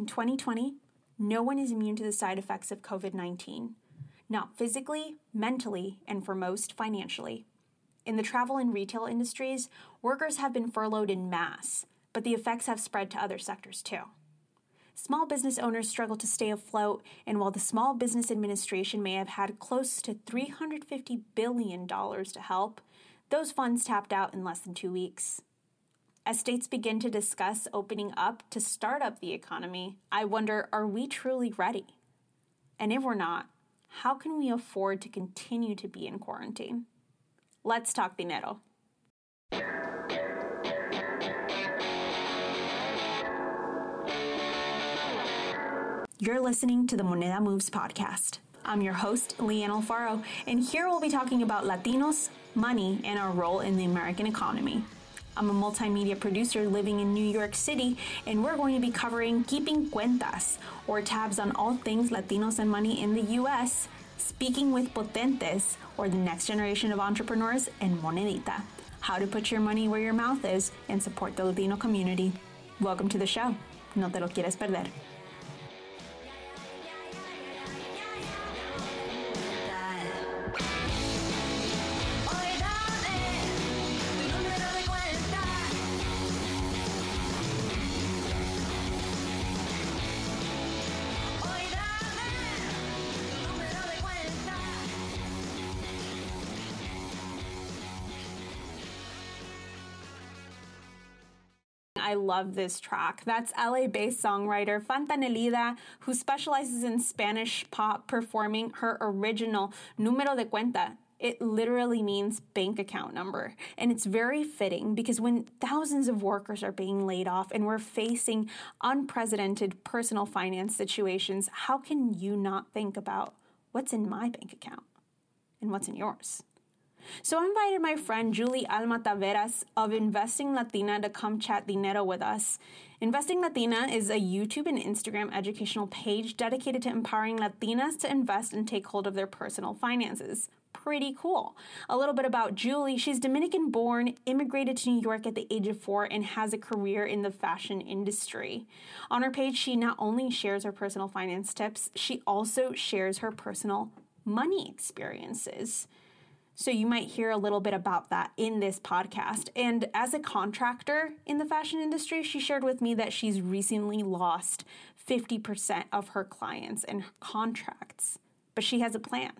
In 2020, no one is immune to the side effects of COVID 19, not physically, mentally, and for most, financially. In the travel and retail industries, workers have been furloughed in mass, but the effects have spread to other sectors too. Small business owners struggle to stay afloat, and while the Small Business Administration may have had close to $350 billion to help, those funds tapped out in less than two weeks. As states begin to discuss opening up to start up the economy, I wonder are we truly ready? And if we're not, how can we afford to continue to be in quarantine? Let's talk the dinero. You're listening to the Moneda Moves podcast. I'm your host, Leanne Alfaro, and here we'll be talking about Latinos, money, and our role in the American economy. I'm a multimedia producer living in New York City, and we're going to be covering keeping cuentas, or tabs on all things Latinos and money in the US, speaking with potentes, or the next generation of entrepreneurs, and Monedita, how to put your money where your mouth is and support the Latino community. Welcome to the show. No te lo quieres perder. I love this track. That's LA based songwriter Fantanelida, who specializes in Spanish pop, performing her original Número de Cuenta. It literally means bank account number. And it's very fitting because when thousands of workers are being laid off and we're facing unprecedented personal finance situations, how can you not think about what's in my bank account and what's in yours? So I invited my friend Julie Alma Taveras of Investing Latina to come chat dinero with us. Investing Latina is a YouTube and Instagram educational page dedicated to empowering Latinas to invest and take hold of their personal finances. Pretty cool. A little bit about Julie. She's Dominican born, immigrated to New York at the age of four, and has a career in the fashion industry. On her page, she not only shares her personal finance tips, she also shares her personal money experiences. So you might hear a little bit about that in this podcast. And as a contractor in the fashion industry, she shared with me that she's recently lost 50% of her clients and her contracts, but she has a plan.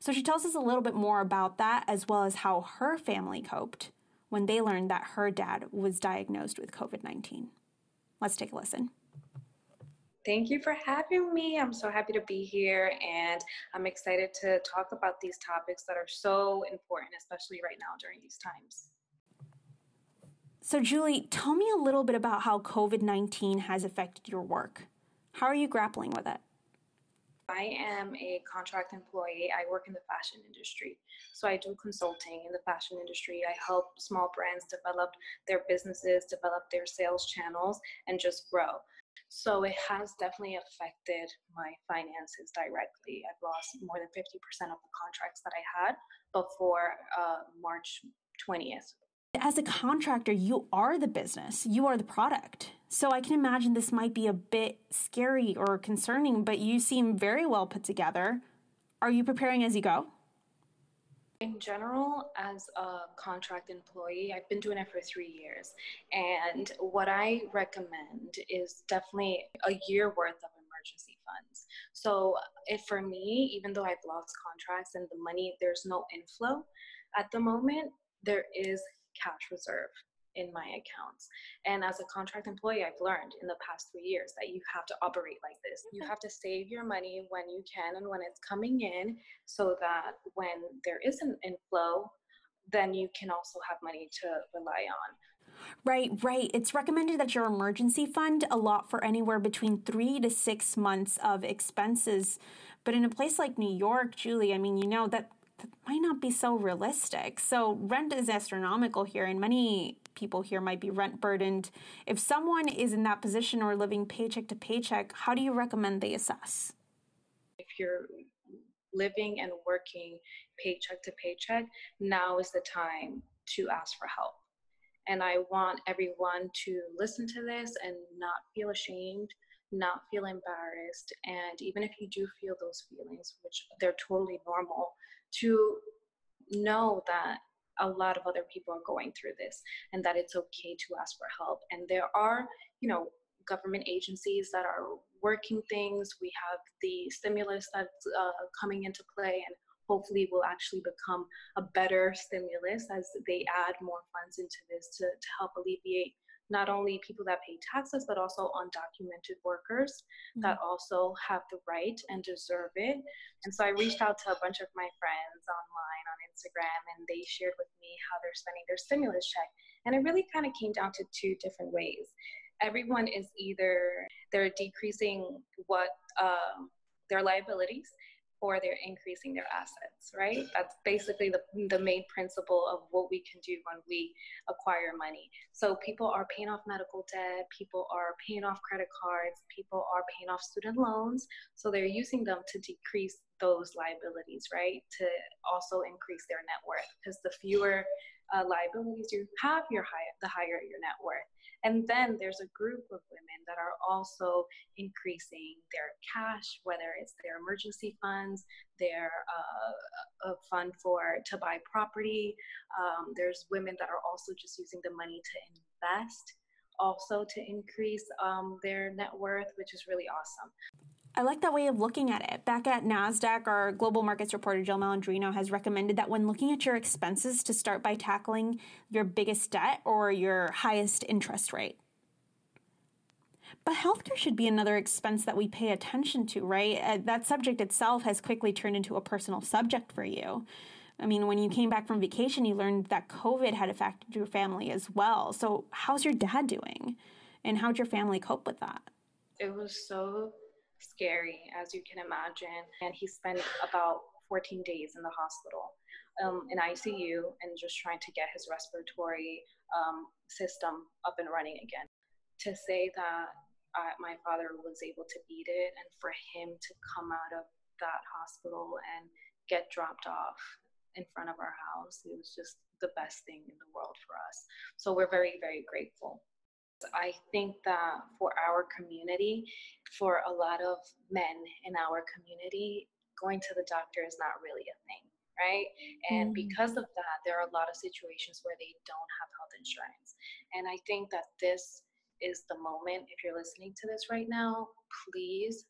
So she tells us a little bit more about that as well as how her family coped when they learned that her dad was diagnosed with COVID 19. Let's take a listen. Thank you for having me. I'm so happy to be here, and I'm excited to talk about these topics that are so important, especially right now during these times. So, Julie, tell me a little bit about how COVID 19 has affected your work. How are you grappling with it? I am a contract employee. I work in the fashion industry. So I do consulting in the fashion industry. I help small brands develop their businesses, develop their sales channels, and just grow. So it has definitely affected my finances directly. I've lost more than 50% of the contracts that I had before uh, March 20th. As a contractor, you are the business, you are the product. So I can imagine this might be a bit scary or concerning, but you seem very well put together. Are you preparing as you go? In general, as a contract employee, I've been doing it for three years. And what I recommend is definitely a year worth of emergency funds. So, if for me, even though I've lost contracts and the money, there's no inflow at the moment, there is cash reserve in my accounts. And as a contract employee, I've learned in the past three years that you have to operate like this. You have to save your money when you can and when it's coming in so that when there is an inflow, then you can also have money to rely on. Right, right. It's recommended that your emergency fund allot for anywhere between three to six months of expenses. But in a place like New York, Julie, I mean, you know that might not be so realistic. So rent is astronomical here, and many people here might be rent burdened. If someone is in that position or living paycheck to paycheck, how do you recommend they assess? If you're living and working paycheck to paycheck, now is the time to ask for help. And I want everyone to listen to this and not feel ashamed, not feel embarrassed. And even if you do feel those feelings, which they're totally normal, to know that a lot of other people are going through this and that it's okay to ask for help. And there are, you know, government agencies that are working things. We have the stimulus that's uh, coming into play and hopefully will actually become a better stimulus as they add more funds into this to, to help alleviate not only people that pay taxes, but also undocumented workers mm-hmm. that also have the right and deserve it. And so I reached out to a bunch of my friends online on Instagram, and they shared with me how they're spending their stimulus check. And it really kind of came down to two different ways. Everyone is either they're decreasing what uh, their liabilities or they're increasing their assets, right? That's basically the, the main principle of what we can do when we acquire money. So people are paying off medical debt, people are paying off credit cards, people are paying off student loans. So they're using them to decrease those liabilities, right? To also increase their net worth because the fewer uh, liabilities you have, your high, the higher your net worth. And then there's a group of women that are also increasing their cash, whether it's their emergency funds, their uh, a fund for to buy property. Um, there's women that are also just using the money to invest, also to increase um, their net worth, which is really awesome. I like that way of looking at it. Back at NASDAQ, our global markets reporter Jill Malandrino has recommended that when looking at your expenses to start by tackling your biggest debt or your highest interest rate. But healthcare should be another expense that we pay attention to, right? Uh, that subject itself has quickly turned into a personal subject for you. I mean, when you came back from vacation, you learned that COVID had affected your family as well. So, how's your dad doing? And how'd your family cope with that? It was so scary, as you can imagine. And he spent about 14 days in the hospital um, in ICU and just trying to get his respiratory um, system up and running again. To say that uh, my father was able to beat it and for him to come out of that hospital and get dropped off in front of our house, it was just the best thing in the world for us. So we're very, very grateful. I think that for our community, for a lot of men in our community, going to the doctor is not really a thing, right? And mm. because of that, there are a lot of situations where they don't have health insurance. And I think that this is the moment, if you're listening to this right now, please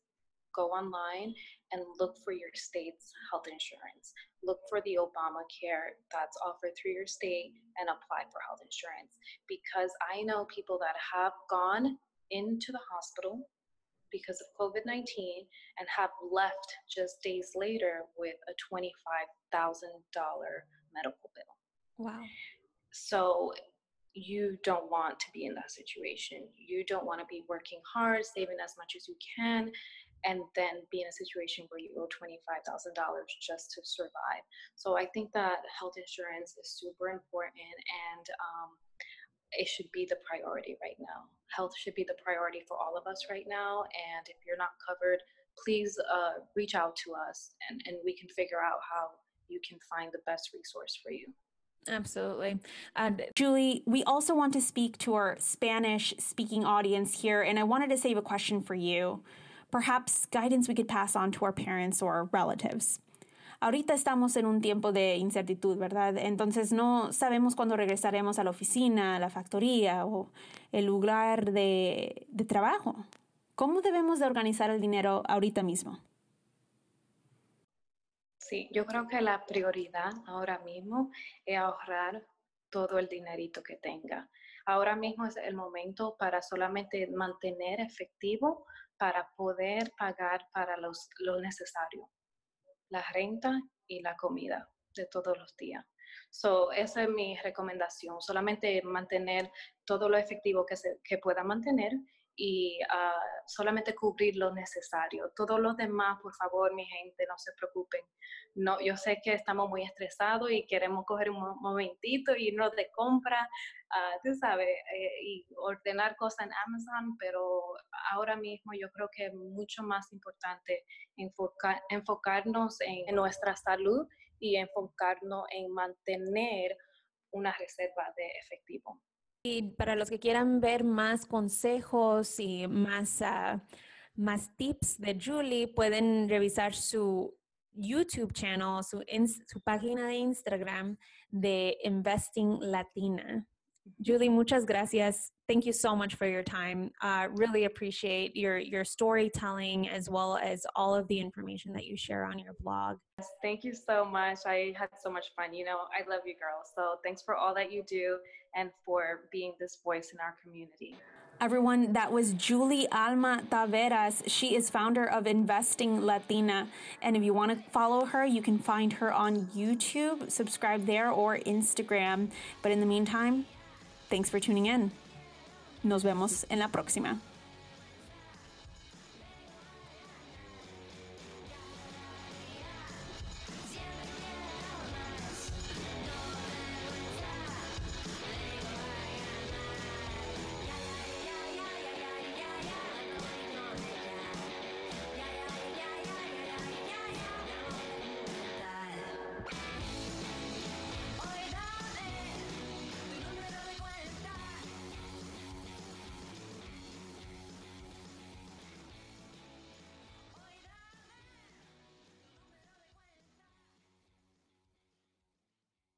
go online and look for your state's health insurance. Look for the Obamacare that's offered through your state and apply for health insurance. Because I know people that have gone into the hospital because of COVID 19 and have left just days later with a $25,000 medical bill. Wow. So you don't want to be in that situation. You don't want to be working hard, saving as much as you can, and then be in a situation where you owe $25,000 just to survive. So I think that health insurance is super important and um, it should be the priority right now. Health should be the priority for all of us right now. And if you're not covered, please uh, reach out to us and, and we can figure out how you can find the best resource for you. Absolutely. And Julie, we also want to speak to our Spanish speaking audience here, and I wanted to save a question for you perhaps guidance we could pass on to our parents or relatives. Ahorita estamos en un tiempo de incertidumbre, ¿verdad? Entonces no sabemos cuándo regresaremos a la oficina, a la factoría o el lugar de, de trabajo. ¿Cómo debemos de organizar el dinero ahorita mismo? Sí, yo creo que la prioridad ahora mismo es ahorrar todo el dinerito que tenga. Ahora mismo es el momento para solamente mantener efectivo para poder pagar para los, lo necesario, la renta y la comida de todos los días. So, esa es mi recomendación, solamente mantener todo lo efectivo que se que pueda mantener y uh, solamente cubrir lo necesario. Todo lo demás, por favor, mi gente, no se preocupen. No, yo sé que estamos muy estresados y queremos coger un momentito, irnos de compra, uh, tú sabes, eh, y ordenar cosas en Amazon, pero ahora mismo yo creo que es mucho más importante enfocarnos en nuestra salud y enfocarnos en mantener una reserva de efectivo. Y para los que quieran ver más consejos y más, uh, más tips de Julie, pueden revisar su YouTube channel, su, su página de Instagram de Investing Latina. Julie, muchas gracias. Thank you so much for your time. Uh, really appreciate your your storytelling as well as all of the information that you share on your blog. Thank you so much. I had so much fun. You know, I love you, girls. So thanks for all that you do and for being this voice in our community. Everyone, that was Julie Alma Taveras. She is founder of Investing Latina. And if you want to follow her, you can find her on YouTube, subscribe there, or Instagram. But in the meantime, Thanks for tuning in. Nos vemos en la próxima.